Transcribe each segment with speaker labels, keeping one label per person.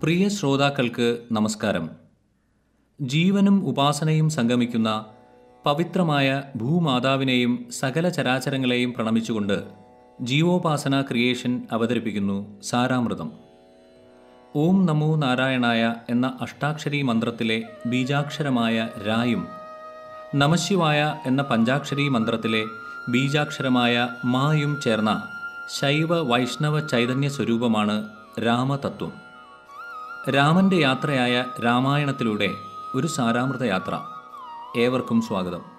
Speaker 1: പ്രിയ ശ്രോതാക്കൾക്ക് നമസ്കാരം. ജീവനും ഉപാസനയും സംഗമിക്കുന്ന പവിത്രമായ ഭൂമാതാവിനെയും സകല ചരാചരങ്ങളെയും പ്രണമിച്ചുകൊണ്ട് ജീവോപാസന ക്രിയേഷൻ അവതരിപ്പിക്കുന്നു സാരാമൃതം. ഓം നമോ നാരായണായ എന്ന അഷ്ടാക്ഷരി മന്ത്രത്തിലെ ബീജാക്ഷരമായ രായും നമശിവായ എന്ന പഞ്ചാക്ഷരി മന്ത്രത്തിലെ ബീജാക്ഷരമായ മായും ചേർന്ന ശൈവ വൈഷ്ണവ ചൈതന്യ സ്വരൂപമാണ് രാമതത്വം. രാമന്റെ യാത്രയായ രാമായണത്തിലൂടെ ഒരു സാരാമൃത യാത്ര ഏവർക്കും സ്വാഗതം.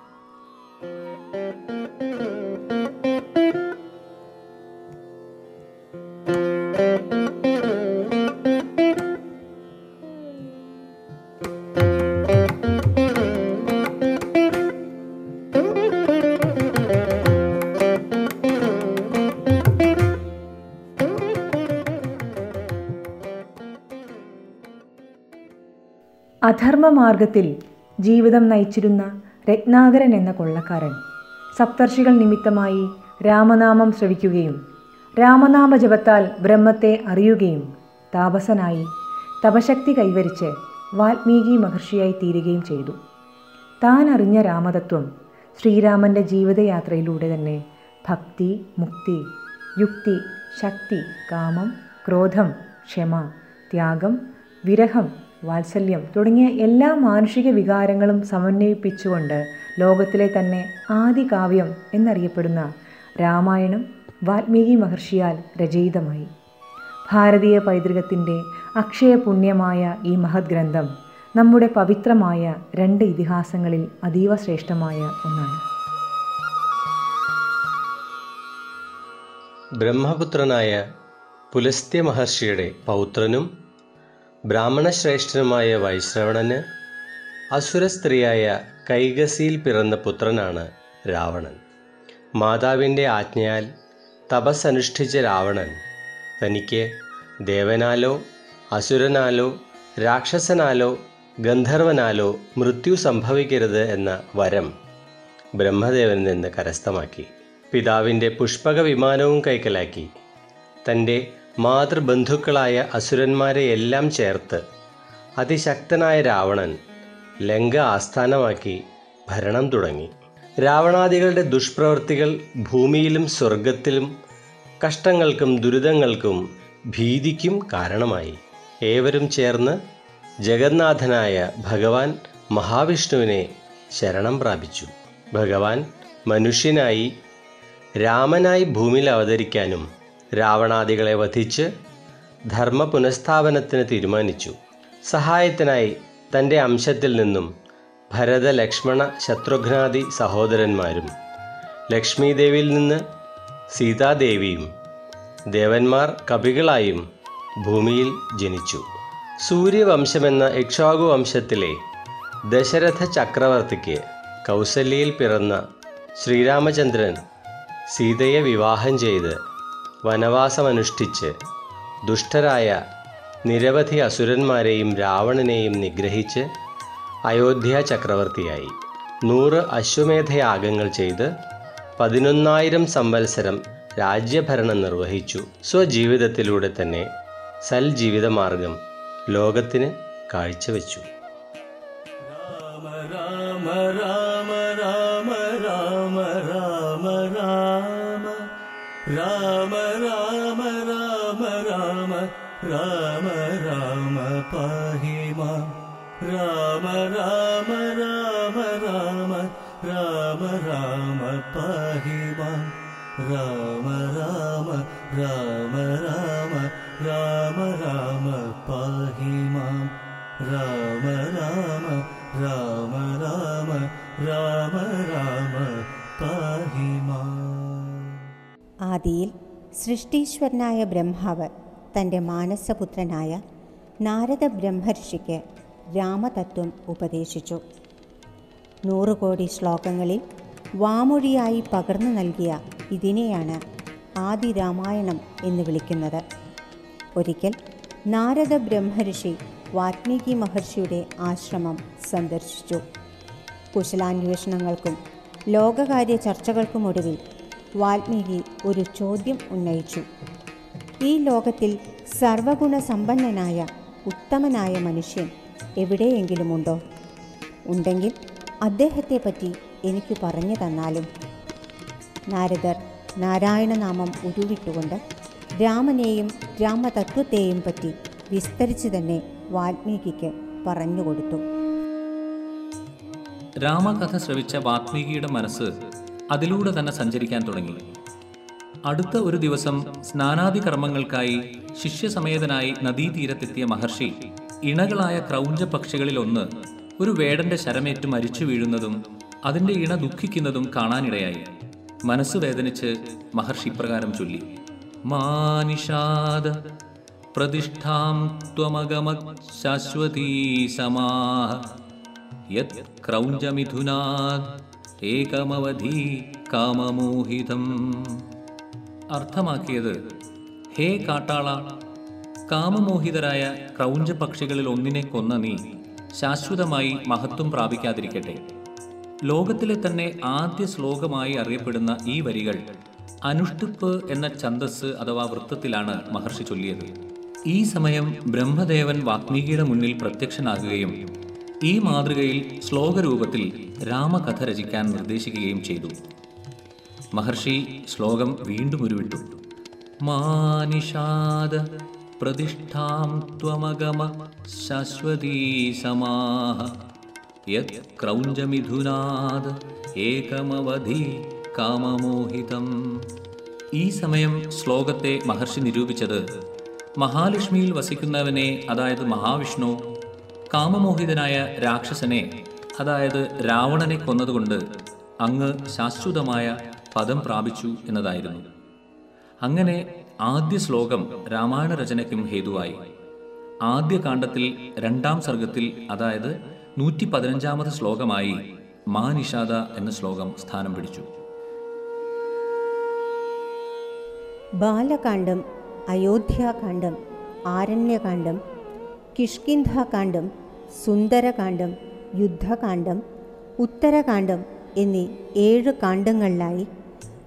Speaker 2: അധർമ്മമാർഗത്തിൽ ജീവിതം നയിച്ചിരുന്ന രത്നാകരൻ എന്ന കൊള്ളക്കാരൻ. സപ്തർഷികൾ നിമിത്തമായി രാമനാമം ശ്രവിക്കുകയും രാമനാമ ജപത്താൽ ബ്രഹ്മത്തെ അറിയുകയും താപസനായി തപശക്തി കൈവരിച്ച് വാൽമീകി മഹർഷിയായി തീരുകയും ചെയ്തു. താൻ അറിഞ്ഞ രാമതത്വം ശ്രീരാമന്റെ ജീവിതയാത്രയിലൂടെ തന്നെ ഭക്തി മുക്തി യുക്തി ശക്തി കാമം ക്രോധം ക്ഷമ ത്യാഗം വിരഹം വാത്സല്യം തുടങ്ങിയ എല്ലാ മാനുഷിക വികാരങ്ങളും സമന്വയിപ്പിച്ചുകൊണ്ട് ലോകത്തിലെ തന്നെ ആദി കാവ്യം എന്നറിയപ്പെടുന്ന രാമായണം വാൽമീകി മഹർഷിയാൽ രചയിതമായി. ഭാരതീയ പൈതൃകത്തിന്റെ അക്ഷയപുണ്യമായ ഈ മഹത് ഗ്രന്ഥം നമ്മുടെ പവിത്രമായ രണ്ട് ഇതിഹാസങ്ങളിൽ അതീവ ശ്രേഷ്ഠമായ ഒന്നാണ്.
Speaker 3: ബ്രഹ്മപുത്രനായ പുലസ്ത്യ മഹർഷിയുടെ പൗത്രനും ബ്രാഹ്മണശ്രേഷ്ഠനുമായ വൈശ്രവണന് അസുര സ്ത്രീയായ കൈകസിയിൽ പിറന്ന പുത്രനാണ് രാവണൻ. മാതാവിന്റെ ആജ്ഞയാൽ തപസ്സനുഷ്ഠിച്ച രാവണൻ തനിക്ക് ദേവനാലോ അസുരനാലോ രാക്ഷസനാലോ ഗന്ധർവനാലോ മൃത്യു സംഭവിക്കരുത് എന്ന വരം ബ്രഹ്മദേവനിൽ നിന്ന് കരസ്ഥമാക്കി. പിതാവിന്റെ പുഷ്പക വിമാനവും കൈക്കലാക്കി. തന്റെ മാതൃബന്ധുക്കളായ അസുരന്മാരെ എല്ലാം ചേർത്ത് അതിശക്തനായ രാവണൻ ലങ്ക ആസ്ഥാനമാക്കി ഭരണം തുടങ്ങി. രാവണാദികളുടെ ദുഷ്പ്രവൃത്തികൾ ഭൂമിയിലും സ്വർഗത്തിലും കഷ്ടങ്ങൾക്കും ദുരിതങ്ങൾക്കും ഭീതിക്കും കാരണമായി. ഏവരും ചേർന്ന് ജഗന്നാഥനായ ഭഗവാൻ മഹാവിഷ്ണുവിനെ ശരണം പ്രാപിച്ചു. ഭഗവാൻ മനുഷ്യനായി രാമനായി ഭൂമിയിൽ അവതരിക്കാനും രാവണാദികളെ വധിച്ച് ധർമ്മ പുനഃസ്ഥാപനത്തിന് തീരുമാനിച്ചു. സഹായത്തിനായി തന്റെ അംശത്തിൽ നിന്നും ഭരത ലക്ഷ്മണ ശത്രുഘ്നാദി സഹോദരന്മാരും ലക്ഷ്മീദേവിയിൽ നിന്ന് സീതാദേവിയും ദേവന്മാർ കവികളായും ഭൂമിയിൽ ജനിച്ചു. സൂര്യവംശമെന്ന ഇക്ഷ്വാകു വംശത്തിലെ ദശരഥ ചക്രവർത്തിക്ക് കൗസല്യയിൽ പിറന്ന ശ്രീരാമചന്ദ്രൻ സീതയെ വിവാഹം ചെയ്ത് വനവാസമനുഷ്ഠിച്ച് ദുഷ്ടരായ നിരവധി അസുരന്മാരെയും രാവണനെയും നിഗ്രഹിച്ച് അയോധ്യ ചക്രവർത്തിയായി. നൂറ് അശ്വമേധയാഗങ്ങൾ ചെയ്ത് പതിനൊന്നായിരം സംവത്സരം രാജ്യഭരണം നിർവഹിച്ചു. സ്വജീവിതത്തിലൂടെ തന്നെ സൽ ജീവിതമാർഗം ലോകത്തിന് കാഴ്ചവെച്ചു.
Speaker 4: രാമ രാമ पाहि मां राम राम राम राम राम राम पाहि मां राम राम राम राम राम राम पाहि माम्
Speaker 5: ആദിയിൽ സൃഷ്ടീശ്വരനായ ബ്രഹ്മാവ് തൻ്റെ മാനസപുത്രനായ നാരദ ബ്രഹ്മർഷിക്ക് രാമതത്വം ഉപദേശിച്ചു നൂറ് കോടി ശ്ലോകങ്ങളിൽ വാമൊഴിയായി പകർന്നു നൽകിയ ഇതിനെയാണ് ആദി രാമായണം എന്ന് വിളിക്കുന്നത്. ഒരിക്കൽ നാരദ ബ്രഹ്മഋഷി വാത്മീകി മഹർഷിയുടെ ആശ്രമം സന്ദർശിച്ചു. കുശലാന്വേഷണങ്ങൾക്കും ലോകകാര്യ ചർച്ചകൾക്കുമൊടുവിൽ വാൽമീകി ഒരു ചോദ്യം ഉന്നയിച്ചു. ഈ ലോകത്തിൽ സർവഗുണസമ്പന്നനായ ഉത്തമനായ മനുഷ്യൻ എവിടെയെങ്കിലുമുണ്ടോ? ഉണ്ടെങ്കിൽ അദ്ദേഹത്തെപ്പറ്റി എനിക്ക് പറഞ്ഞു തന്നാലും. നാരദർ നാരായണനാമം ഉരുവിട്ടുകൊണ്ട് രാമനെയും രാമതത്വത്തെയും പറ്റി വിസ്തരിച്ച് തന്നെ വാൽമീകിക്ക് പറഞ്ഞുകൊടുത്തു
Speaker 1: രാമകഥ ശ്രവിച്ച വാത്മീകിയുടെ മനസ്സ് അതിലൂടെ തന്നെ സഞ്ചരിക്കാൻ തുടങ്ങി. അടുത്ത ഒരു ദിവസം സ്നാനാദി കർമ്മങ്ങൾക്കായി ശിഷ്യസമേതനായി നദീതീരത്തെത്തിയ മഹർഷി ഇണകളായ ക്രൗഞ്ച പക്ഷികളിലൊന്ന് ഒരു വേടന്റെ ശരമേറ്റ് മരിച്ചു വീഴുന്നതും അതിന്റെ ഇണ ദുഃഖിക്കുന്നതും കാണാനിടയായി. മനസ്സ് വേദനിച്ച് മഹർഷി ഇപ്രകാരം ചൊല്ലി. മാനിഷാദ പ്രതിഷ്ഠാം ത്വമഗമ ശാശ്വതീ സമാഹ. യത് ക്രൗഞ്ചമിഥുനാത് ഏകമവധി കാമമോഹിതം. അർത്ഥമാക്കിയത് ഹേ കാട്ടാള കാമമോഹിതരായ ക്രൗഞ്ച പക്ഷികളിൽ ഒന്നിനെ കൊന്ന നീ ശാശ്വതമായി മഹത്വം പ്രാപിക്കാതിരിക്കട്ടെ. ലോകത്തിലെ തന്നെ ആദ്യ ശ്ലോകമായി അറിയപ്പെടുന്ന ഈ വരികൾ അനുഷ്ടിപ്പ് എന്ന ഛന്ദസ് അഥവാ വൃത്തത്തിലാണ് മഹർഷി ചൊല്ലിയത്. ഈ സമയം ബ്രഹ്മദേവൻ വാത്മീകിയുടെ മുന്നിൽ പ്രത്യക്ഷനാകുകയും ഈ മാതൃകയിൽ ശ്ലോകരൂപത്തിൽ രാമകഥ രചിക്കാൻ നിർദ്ദേശിക്കുകയും ചെയ്തു. മഹർഷി ശ്ലോകം വീണ്ടും ഉരുവിട്ടു. മാനിഷാദ പ്രതിഷ്ഠാം ത്വമഗമ ശാശ്വതീ സമാഹ യത് ക്രൗഞ്ചമിഥുനാത് ഏകമവധി കാമമോഹിതം. ഈ സമയം ശ്ലോകത്തെ മഹർഷി നിരൂപിച്ചത് മഹാലക്ഷ്മിയിൽ വസിക്കുന്നവനെ അതായത് മഹാവിഷ്ണു കാമമോഹിതനായ രാക്ഷസനെ അതായത് രാവണനെ കൊന്നതുകൊണ്ട് അങ്ങ് ശാശ്വതമായ പദം പ്രാപിച്ചു എന്നതായിരുന്നു. അങ്ങനെ ആദ്യ ശ്ലോകം രാമായണ രചനയ്ക്കും ഹേതുവായി. ആദ്യ കാണ്ഡത്തിൽ രണ്ടാം സർഗത്തിൽ അതായത് നൂറ്റി പതിനഞ്ചാമത് ശ്ലോകമായി മാനിഷാദ എന്ന ശ്ലോകം സ്ഥാനം പിടിച്ചു.
Speaker 5: ബാലകാന്ഡം അയോധ്യാകാന്ഡം ആരണ്യകാന്ഡം കിഷ്കിന്ധാകാന്ഡം സുന്ദരകാന്ഡം യുദ്ധകാന്ഡം ഉത്തരകാന്ഡം എന്നീ ഏഴ് കാണ്ഡങ്ങളിലായി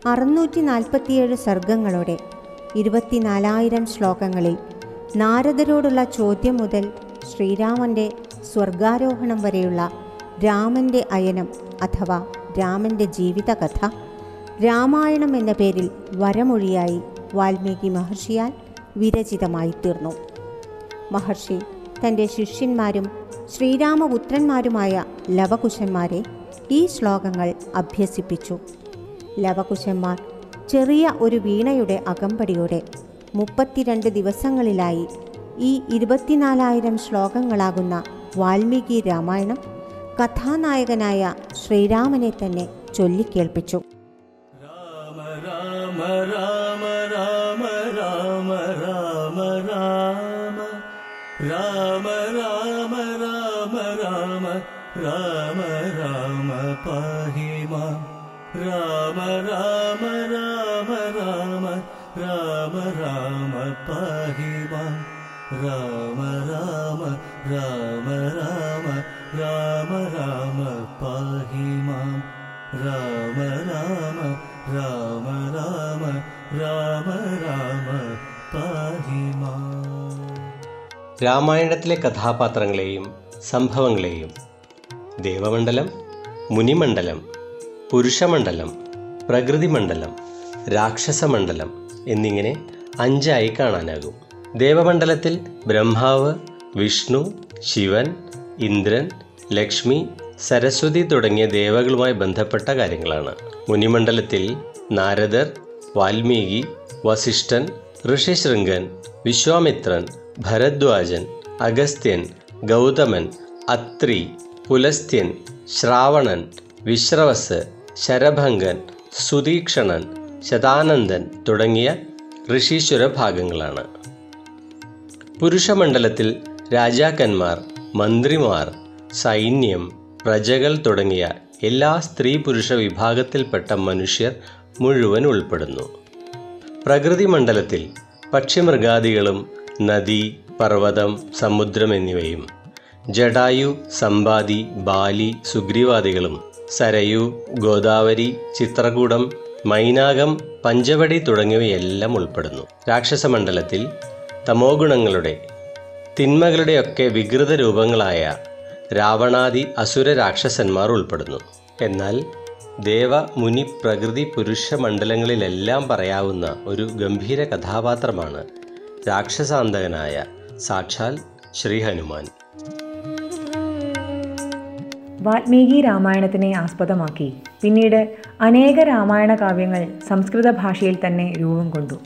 Speaker 5: അറുന്നൂറ്റി നാൽപ്പത്തിയേഴ് സർഗങ്ങളോടെ ഇരുപത്തിനാലായിരം ശ്ലോകങ്ങളിൽ നാരദരോടുള്ള ചോദ്യം മുതൽ ശ്രീരാമന്റെ സ്വർഗാരോഹണം വരെയുള്ള രാമന്റെ അയനം അഥവാ രാമന്റെ ജീവിതകഥ രാമായണം എന്ന പേരിൽ വരമൊഴിയായി വാൽമീകി മഹർഷിയാൽ വിരചിതമായി തീർന്നു. മഹർഷി തന്റെ ശിഷ്യന്മാരും ശ്രീരാമപുത്രന്മാരുമായ ലവകുശന്മാരെ ഈ ശ്ലോകങ്ങൾ അഭ്യസിപ്പിച്ചു. ലവകുശന്മാർ ചെറിയ ഒരു വീണയുടെ അകമ്പടിയോടെ മുപ്പത്തിരണ്ട് ദിവസങ്ങളിലായി ഈ ഇരുപത്തിനാലായിരം ശ്ലോകങ്ങളാകുന്ന വാൽമീകി രാമായണം കഥാനായകനായ ശ്രീരാമനെ തന്നെ ചൊല്ലിക്കേൾപ്പിച്ചു
Speaker 4: രാമ രാമ രാമ രാമ രാമ രാമ രാമ രാമ രാമ രാമ രാമ രാമ രാമ പാഹി മാം രാമ രാമ രാമ രാമ രാമ രാമ പാഹി രാമ രാമ രാമ രാമ
Speaker 3: രാമായണത്തിലെ കഥാപാത്രങ്ങളെയും സംഭവങ്ങളെയും ദേവമണ്ഡലം മുനിമണ്ഡലം പുരുഷമണ്ഡലം പ്രകൃതിമണ്ഡലം രാക്ഷസമണ്ഡലം എന്നിങ്ങനെ അഞ്ചായി കാണാനാകും. ദേവമണ്ഡലത്തിൽ ബ്രഹ്മാവ് വിഷ്ണു ശിവൻ ഇന്ദ്രൻ ലക്ഷ്മി സരസ്വതി തുടങ്ങിയ ദേവകളുമായി ബന്ധപ്പെട്ട കാര്യങ്ങളാണ്. മുനിമണ്ഡലത്തിൽ നാരദർ വാൽമീകി വസിഷ്ഠൻ ഋഷിശൃംഗൻ വിശ്വാമിത്രൻ ഭരദ്വാജൻ അഗസ്ത്യൻ ഗൗതമൻ അത്രി പുലസ്ത്യൻ ശ്രാവണൻ വിശ്രവസ് ശരഭംഗൻ സുതീക്ഷണൻ ശതാനന്ദൻ തുടങ്ങിയ ഋഷീശ്വര ഭാഗങ്ങളാണ്. പുരുഷമണ്ഡലത്തിൽ രാജാക്കന്മാർ മന്ത്രിമാർ സൈന്യം പ്രജകൾ തുടങ്ങിയ എല്ലാ സ്ത്രീ പുരുഷ വിഭാഗത്തിൽപ്പെട്ട മനുഷ്യർ മുഴുവൻ ഉൾപ്പെടുന്നു. പ്രകൃതി മണ്ഡലത്തിൽ പക്ഷിമൃഗാദികളും നദി പർവതം സമുദ്രം എന്നിവയും. ജടായു സമ്പാദി ബാലി സുഗ്രീവാദികളും. സരയു ഗോദാവരി ചിത്രകൂടം മൈനാകം പഞ്ചവടി തുടങ്ങിയവയെല്ലാം ഉൾപ്പെടുന്നു. രാക്ഷസമണ്ഡലത്തിൽ തമോഗുണങ്ങളുടെ തിന്മകളുടെയൊക്കെ വികൃത രൂപങ്ങളായ രാവണാദി അസുര രാക്ഷസന്മാർ ഉൾപ്പെടുന്നു. എന്നാൽ ദേവ മുനി പ്രകൃതി പുരുഷ മണ്ഡലങ്ങളിലെല്ലാം പറയാവുന്ന ഒരു ഗംഭീര കഥാപാത്രമാണ് രാക്ഷസാന്തകനായ സാക്ഷാൽ ശ്രീ ഹനുമാൻ
Speaker 2: വാൽമീകി രാമായണത്തിനെ ആസ്പദമാക്കി. പിന്നീട് അനേക രാമായണ കാവ്യങ്ങൾ സംസ്കൃത ഭാഷയിൽ തന്നെ രൂപം കൊണ്ടു.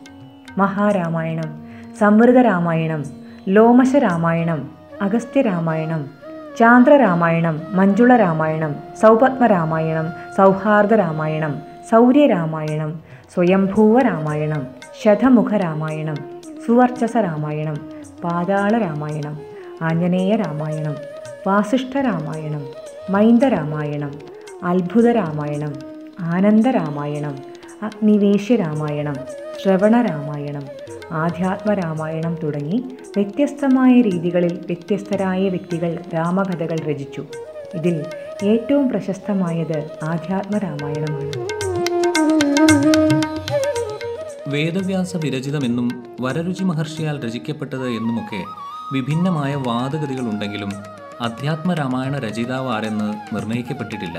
Speaker 2: മഹാരാമായണം സംവൃത രാമായണം ലോമശ രാമായണം അഗസ്ത്യ രാമായണം ചാന്ദ്ര രാമായണം മഞ്ജുള രാമായണം സൗപത്മ രാമായണം സൗഹാർദ്ദ രാമായണം സൗര്യ രാമായണം സ്വയംഭൂവ രാമായണം ശതമുഖ രാമായണം സുവർച്ചസ രാമായണം പാതാള രാമായണം ആഞ്ജനേയ രാമായണം വാസിഷ്ഠ രാമായണം മൈന്ദ രാമായണം അത്ഭുത രാമായണം ആനന്ദ രാമായണം അഗ്നിവേശ്യ രാമായണം ശ്രവണ രാമായണം ആധ്യാത്മ രാമായണം തുടങ്ങി വ്യത്യസ്തമായ രീതികളിൽ വ്യത്യസ്തരായ വ്യക്തികൾ രാമകഥകൾ രചിച്ചു. ഇതിൽ ഏറ്റവും പ്രശസ്തമായത് ആധ്യാത്മ രാമായണമാണ്
Speaker 1: വേദവ്യാസ വിരചിതമെന്നും വരരുചി മഹർഷിയാൽ രചിക്കപ്പെട്ടത് എന്നുമൊക്കെ വിഭിന്നമായ വാദഗതികളുണ്ടെങ്കിലും അധ്യാത്മ രാമായണ രചയിതാവ് ആരെന്ന് നിർണയിക്കപ്പെട്ടിട്ടില്ല.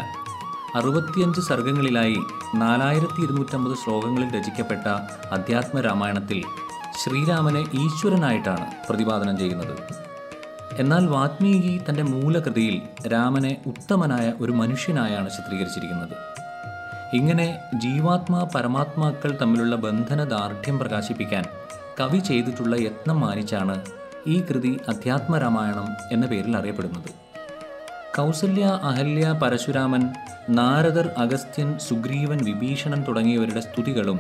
Speaker 1: അറുപത്തിയഞ്ച് സർഗങ്ങളിലായി നാലായിരത്തി ഇരുന്നൂറ്റമ്പത് ശ്ലോകങ്ങളിൽ രചിക്കപ്പെട്ട അധ്യാത്മ രാമായണത്തിൽ ശ്രീരാമനെ ഈശ്വരനായിട്ടാണ് പ്രതിപാദനം ചെയ്യുന്നത്. എന്നാൽ വാത്മീകി തന്റെ മൂലകൃതിയിൽ രാമനെ ഉത്തമനായ ഒരു മനുഷ്യനായാണ് ചിത്രീകരിച്ചിരിക്കുന്നത്. ഇങ്ങനെ ജീവാത്മാ പരമാത്മാക്കൾ തമ്മിലുള്ള ബന്ധന ദാർഢ്യം പ്രകാശിപ്പിക്കാൻ കവി ചെയ്തിട്ടുള്ള യത്നം മാനിച്ചാണ് ഈ കൃതി അധ്യാത്മരാമായണം എന്ന പേരിൽ അറിയപ്പെടുന്നത്. കൗസല്യ അഹല്യ പരശുരാമൻ നാരദർ അഗസ്ത്യൻ സുഗ്രീവൻ വിഭീഷണൻ തുടങ്ങിയവരുടെ സ്തുതികളും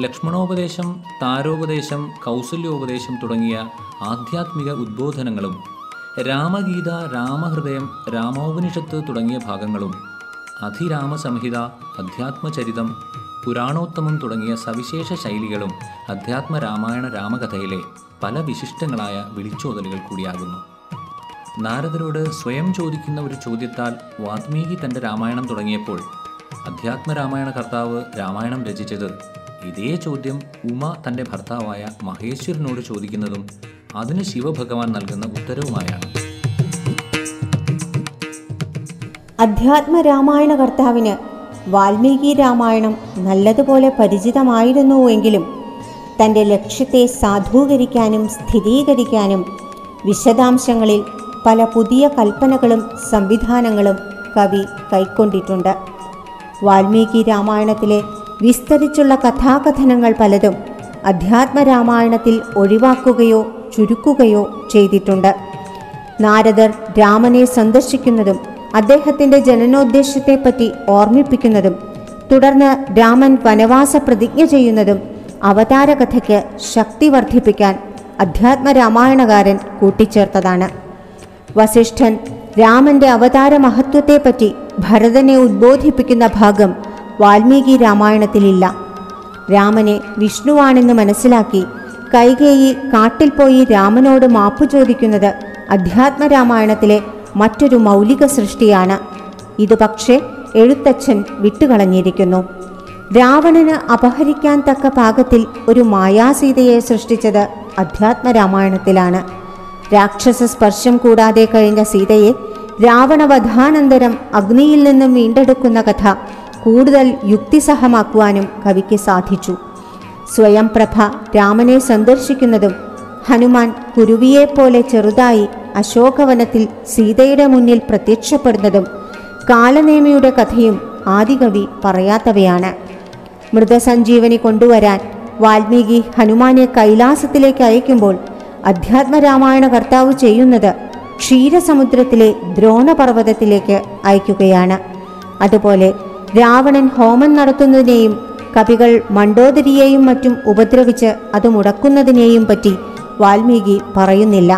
Speaker 1: ലക്ഷ്മണോപദേശം താരോപദേശം കൗസല്യോപദേശം തുടങ്ങിയ ആധ്യാത്മിക ഉദ്ബോധനങ്ങളും രാമഗീത രാമഹൃദയം രാമോപനിഷത്ത് തുടങ്ങിയ ഭാഗങ്ങളും അധിരാമസംഹിത അധ്യാത്മചരിതം പുരാണോത്തമം തുടങ്ങിയ സവിശേഷ ശൈലികളും അധ്യാത്മ രാമായണ രാമകഥയിലെ പല വിശിഷ്ടങ്ങളായ വിളിച്ചോതലുകൾ കൂടിയാകുന്നു. നാരദരോട് സ്വയം ചോദിക്കുന്ന ഒരു ചോദ്യത്താൽ വാത്മീകി തന്റെ രാമായണം തുടങ്ങിയപ്പോൾ അധ്യാത്മ രാമായണ കർത്താവ് രാമായണം രചിച്ചത് ഇതേ ചോദ്യം ഉമ തന്റെ ഭർത്താവായ മഹേശ്വരനോട് ചോദിക്കുന്നതും അതിന് ശിവഭഗവാൻ നൽകുന്ന ഉത്തരവുമായാണ്.
Speaker 5: അധ്യാത്മ രാമായണ കർത്താവിന് വാൽമീകി രാമായണം നല്ലതുപോലെ പരിചിതമായിരുന്നുവെങ്കിലും തന്റെ ലക്ഷ്യത്തെ സാധൂകരിക്കാനും സ്ഥിരീകരിക്കാനും വിശദാംശങ്ങളിൽ പല പുതിയ കൽപ്പനകളും സംവിധാനങ്ങളും കവി കൈക്കൊണ്ടിട്ടുണ്ട്. വാൽമീകി രാമായണത്തിലെ വിസ്തരിച്ചുള്ള കഥാകഥനങ്ങൾ പലതും അധ്യാത്മരാമായണത്തിൽ ഒഴിവാക്കുകയോ ചുരുക്കുകയോ ചെയ്തിട്ടുണ്ട്. നാരദർ രാമനെ സന്ദർശിക്കുന്നതും അദ്ദേഹത്തിന്റെ ജനനോദ്ദേശത്തെപ്പറ്റി ഓർമ്മിപ്പിക്കുന്നതും തുടർന്ന് രാമൻ വനവാസ പ്രതിജ്ഞ ചെയ്യുന്നതും അവതാരകഥയ്ക്ക് ശക്തി വർദ്ധിപ്പിക്കാൻ അധ്യാത്മ രാമായണകാരൻ കൂട്ടിച്ചേർത്തതാണ്. വസിഷ്ഠൻ രാമന്റെ അവതാര മഹത്വത്തെപ്പറ്റി ഭരതനെ ഉദ്ബോധിപ്പിക്കുന്ന ഭാഗം വാൽമീകി രാമായണത്തിലില്ല. രാമനെ വിഷ്ണുവാണെന്ന് മനസ്സിലാക്കി കൈകേയി കാട്ടിൽ പോയി രാമനോട് മാപ്പു ചോദിക്കുന്നത് അധ്യാത്മ രാമായണത്തിലെ മറ്റൊരു മൗലിക സൃഷ്ടിയാണ്. ഇത് പക്ഷേ എഴുത്തച്ഛൻ വിട്ടുകളഞ്ഞിരിക്കുന്നു. രാവണന് അപഹരിക്കാൻ തക്ക പാകത്തിൽ ഒരു മായാസീതയെ സൃഷ്ടിച്ചത് അധ്യാത്മരാമായണത്തിലാണ്. രാക്ഷസ സ്പർശം കൂടാതെ കഴിഞ്ഞ സീതയെ രാവണവധാനന്തരം അഗ്നിയിൽ നിന്നും വീണ്ടെടുക്കുന്ന കഥ കൂടുതൽ യുക്തിസഹമാക്കുവാനും കവിക്ക് സാധിച്ചു. സ്വയം പ്രഭ രാമനെ സന്ദർശിക്കുന്നതും ഹനുമാൻ കുരുവിയെപ്പോലെ ചെറുതായി അശോകവനത്തിൽ സീതയുടെ മുന്നിൽ പ്രത്യക്ഷപ്പെടുന്നതും കാലനേമയുടെ കഥയും ആദികവി പറയാത്തവയാണ്. മൃതസഞ്ജീവനി കൊണ്ടുവരാൻ വാൽമീകി ഹനുമാനെ കൈലാസത്തിലേക്ക് അയക്കുമ്പോൾ അധ്യാത്മരാമായണ കർത്താവ് ചെയ്യുന്നത് ക്ഷീരസമുദ്രത്തിലെ ദ്രോണപർവതത്തിലേക്ക് അയക്കുകയാണ്. അതുപോലെ രാവണൻ ഹോമം നടത്തുന്നതിനെയും കവികൾ മണ്ടോദരിയെയും മറ്റും ഉപദ്രവിച്ച് അത് മുടക്കുന്നതിനെയും പറ്റി വാൽമീകി പറയുന്നില്ല.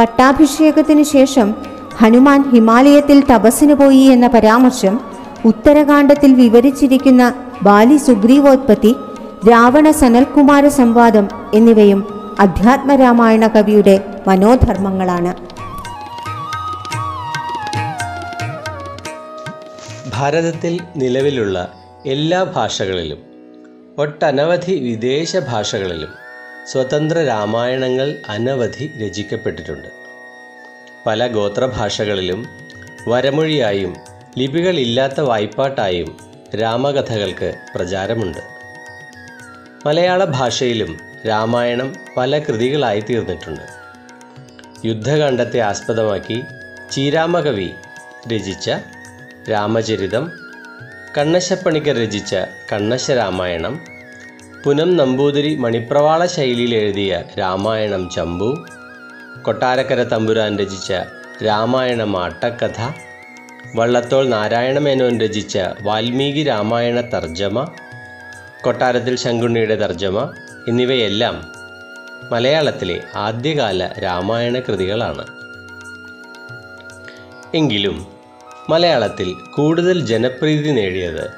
Speaker 5: പട്ടാഭിഷേകത്തിനു ശേഷം ഹനുമാൻ ഹിമാലയത്തിൽ തപസ്സിന് പോയി എന്ന പരാമർശം ഉത്തരകാണ്ഡത്തിൽ വിവരിച്ചിരിക്കുന്ന ബാലി സുഗ്രീവോത്പത്തി രാവണ സനൽകുമാര സംവാദം എന്നിവയും അധ്യാത്മരാമായണ കവിയുടെ മനോധർമ്മങ്ങളാണ്.
Speaker 3: ഭാരതത്തിൽ നിലവിലുള്ള എല്ലാ ഭാഷകളിലും ഒട്ടനവധി വിദേശ ഭാഷകളിലും സ്വതന്ത്ര രാമായണങ്ങൾ അനവധി രചിക്കപ്പെട്ടിട്ടുണ്ട്. പല ഗോത്രഭാഷകളിലും വരമൊഴിയായും ലിപികളില്ലാത്ത വായ്പാട്ടായും രാമകഥകൾക്ക് പ്രചാരമുണ്ട്. മലയാള ഭാഷയിലും രാമായണം പല കൃതികളായി തീർന്നിട്ടുണ്ട്. യുദ്ധകാണ്ഡത്തെ ആസ്പദമാക്കി ചീരാമകവി രചിച്ച രാമചരിതം കണ്ണശപ്പണിക്കർ രചിച്ച കണ്ണശ രാമായണം പുനം നമ്പൂതിരി മണിപ്രവാള ശൈലിയിൽ എഴുതിയ രാമായണം ചമ്പു കൊട്ടാരക്കര തമ്പുരാൻ രചിച്ച രാമായണം ആട്ടക്കഥ വള്ളത്തോൾ നാരായണമേനോൻ രചിച്ച വാൽമീകി രാമായണ തർജമ കൊട്ടാരത്തിൽ ശങ്കുണ്ണിയുടെ തർജമ എന്നിവയെല്ലാം മലയാളത്തിലെ ആദ്യകാല രാമായണ കൃതികളാണ്. എങ്കിലും മലയാളത്തിൽ കൂടുതൽ ജനപ്രീതി നേടിയത്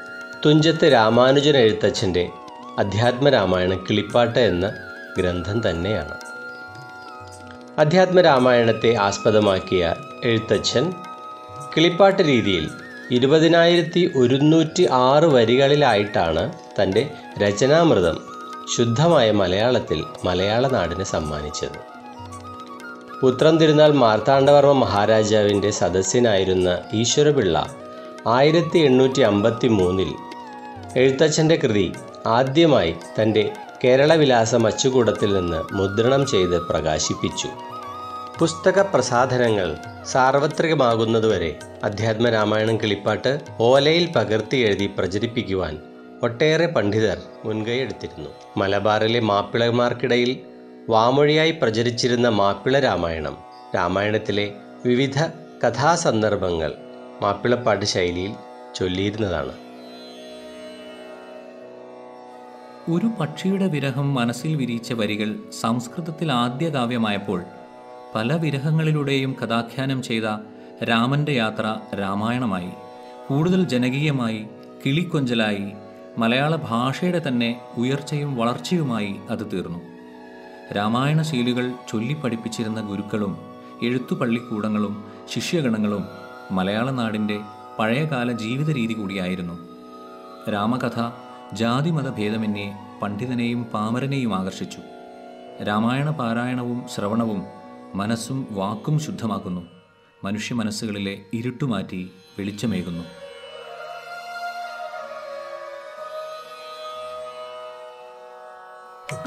Speaker 3: തുഞ്ചത്ത് രാമാനുജൻ എഴുത്തച്ഛന്റെ അധ്യാത്മരാമായണ കിളിപ്പാട്ട് എന്ന ഗ്രന്ഥം തന്നെയാണ്. അധ്യാത്മരാമായണത്തെ ആസ്പദമാക്കിയ എഴുത്തച്ഛൻ കിളിപ്പാട്ട് രീതിയിൽ ഇരുപതിനായിരത്തി ഒരുന്നൂറ്റി ആറ് വരികളിലായിട്ടാണ് തന്റെ രചനാമൃതം ശുദ്ധമായ മലയാളത്തിൽ മലയാള നാടിന് സമ്മാനിച്ചത്. പുത്രം തിരുനാൾ മാർത്താണ്ഡവർമ്മ മഹാരാജാവിന്റെ സദസ്യനായിരുന്ന ഈശ്വരപിള്ള ആയിരത്തി എണ്ണൂറ്റി അമ്പത്തി മൂന്നിൽ എഴുത്തച്ഛന്റെ കൃതി ആദ്യമായി തന്റെ കേരളവിലാസം അച്ചുകൂടത്തിൽ നിന്ന് മുദ്രണം ചെയ്ത് പ്രകാശിപ്പിച്ചു. പുസ്തക പ്രസാധനങ്ങൾ സാർവത്രികമാകുന്നതുവരെ അധ്യാത്മ രാമായണം കിളിപ്പാട്ട് ഓലയിൽ പകർത്തി എഴുതി പ്രചരിപ്പിക്കുവാൻ ഒട്ടേറെ പണ്ഡിതർ മുൻകൈയെടുത്തിരുന്നു മലബാറിലെ മാപ്പിളമാർക്കിടയിൽ വാമൊഴിയായി പ്രചരിച്ചിരുന്ന മാപ്പിള രാമായണം രാമായണത്തിലെ വിവിധ കഥാസന്ദർഭങ്ങൾ മാപ്പിളപ്പാട്ട് ശൈലിയിൽ ചൊല്ലിയിരുന്നതാണ്.
Speaker 1: ഒരു പക്ഷിയുടെ വിരഹം മനസ്സിൽ വിരിയിച്ച വരികൾ സംസ്കൃതത്തിൽ ആദ്യ കാവ്യമായപ്പോൾ പല വിരഹങ്ങളിലൂടെയും കഥാഖ്യാനം ചെയ്ത രാമന്റെ യാത്ര രാമായണമായി കൂടുതൽ ജനകീയമായി കിളിക്കൊഞ്ചലായി മലയാള ഭാഷയുടെ തന്നെ ഉയർച്ചയും വളർച്ചയുമായി അത് തീർന്നു. രാമായണ ശീലുകൾ ചൊല്ലിപ്പഠിപ്പിച്ചിരുന്ന ഗുരുക്കളും എഴുത്തുപള്ളിക്കൂടങ്ങളും ശിഷ്യഗണങ്ങളും മലയാള നാടിന്റെ പഴയകാല ജീവിത രീതി കൂടിയായിരുന്നു. രാമകഥ ജാതിമത ഭേദമന്യേ പണ്ഡിതനെയും പാമരനെയും ആകർഷിച്ചു. രാമായണ പാരായണവും ശ്രവണവും മനസ്സും വാക്കും ശുദ്ധമാക്കുന്നു. മനുഷ്യ മനസ്സുകളിലെ ഇരുട്ടുമാറ്റി വെളിച്ചമേകുന്നു.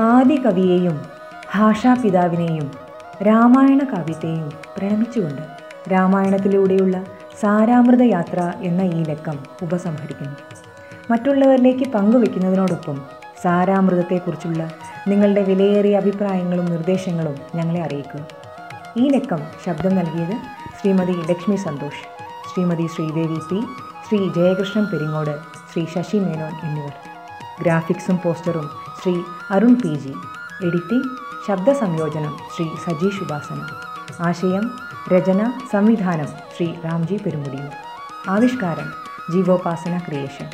Speaker 2: ആദി കവിയെയും ഭാഷാപിതാവിനെയും രാമായണ കാവ്യത്തെയും പ്രണമിച്ചുകൊണ്ട് രാമായണത്തിലൂടെയുള്ള സാരാമൃത യാത്ര എന്ന ഈ ലക്കം ഉപസംഹരിക്കുന്നു. മറ്റുള്ളവരിലേക്ക് പങ്കുവെക്കുന്നതിനോടൊപ്പം സാരാമൃതത്തെക്കുറിച്ചുള്ള നിങ്ങളുടെ വിലയേറിയ അഭിപ്രായങ്ങളും നിർദ്ദേശങ്ങളും ഞങ്ങളെ അറിയിക്കുക ഈ ലക്കം ശബ്ദം നൽകിയത് ശ്രീമതി ലക്ഷ്മി സന്തോഷ് ശ്രീമതി ശ്രീദേവി സി ശ്രീ ജയകൃഷ്ണൻ പെരിങ്ങോട് ശ്രീ ശശി മേനോൻ എന്നിവർ. ഗ്രാഫിക്സും പോസ്റ്ററും Shri Arun P G. Editing ശബ്ദ സംയോജനം ശ്രീ സജീഷ് ഉപാസന ആശയം രചന സംവിധാനം ശ്രീ രാംജി പെരുമുടിയൂർ. ആവിഷ്കാരം ജീവോപാസന ക്രിയേഷൻ.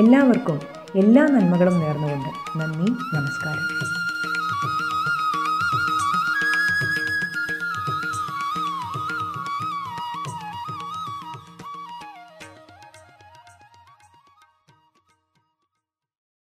Speaker 2: എല്ലാവർക്കും എല്ലാ നന്മകളും നേർന്നുകൊണ്ട് നന്ദി നമസ്കാരം.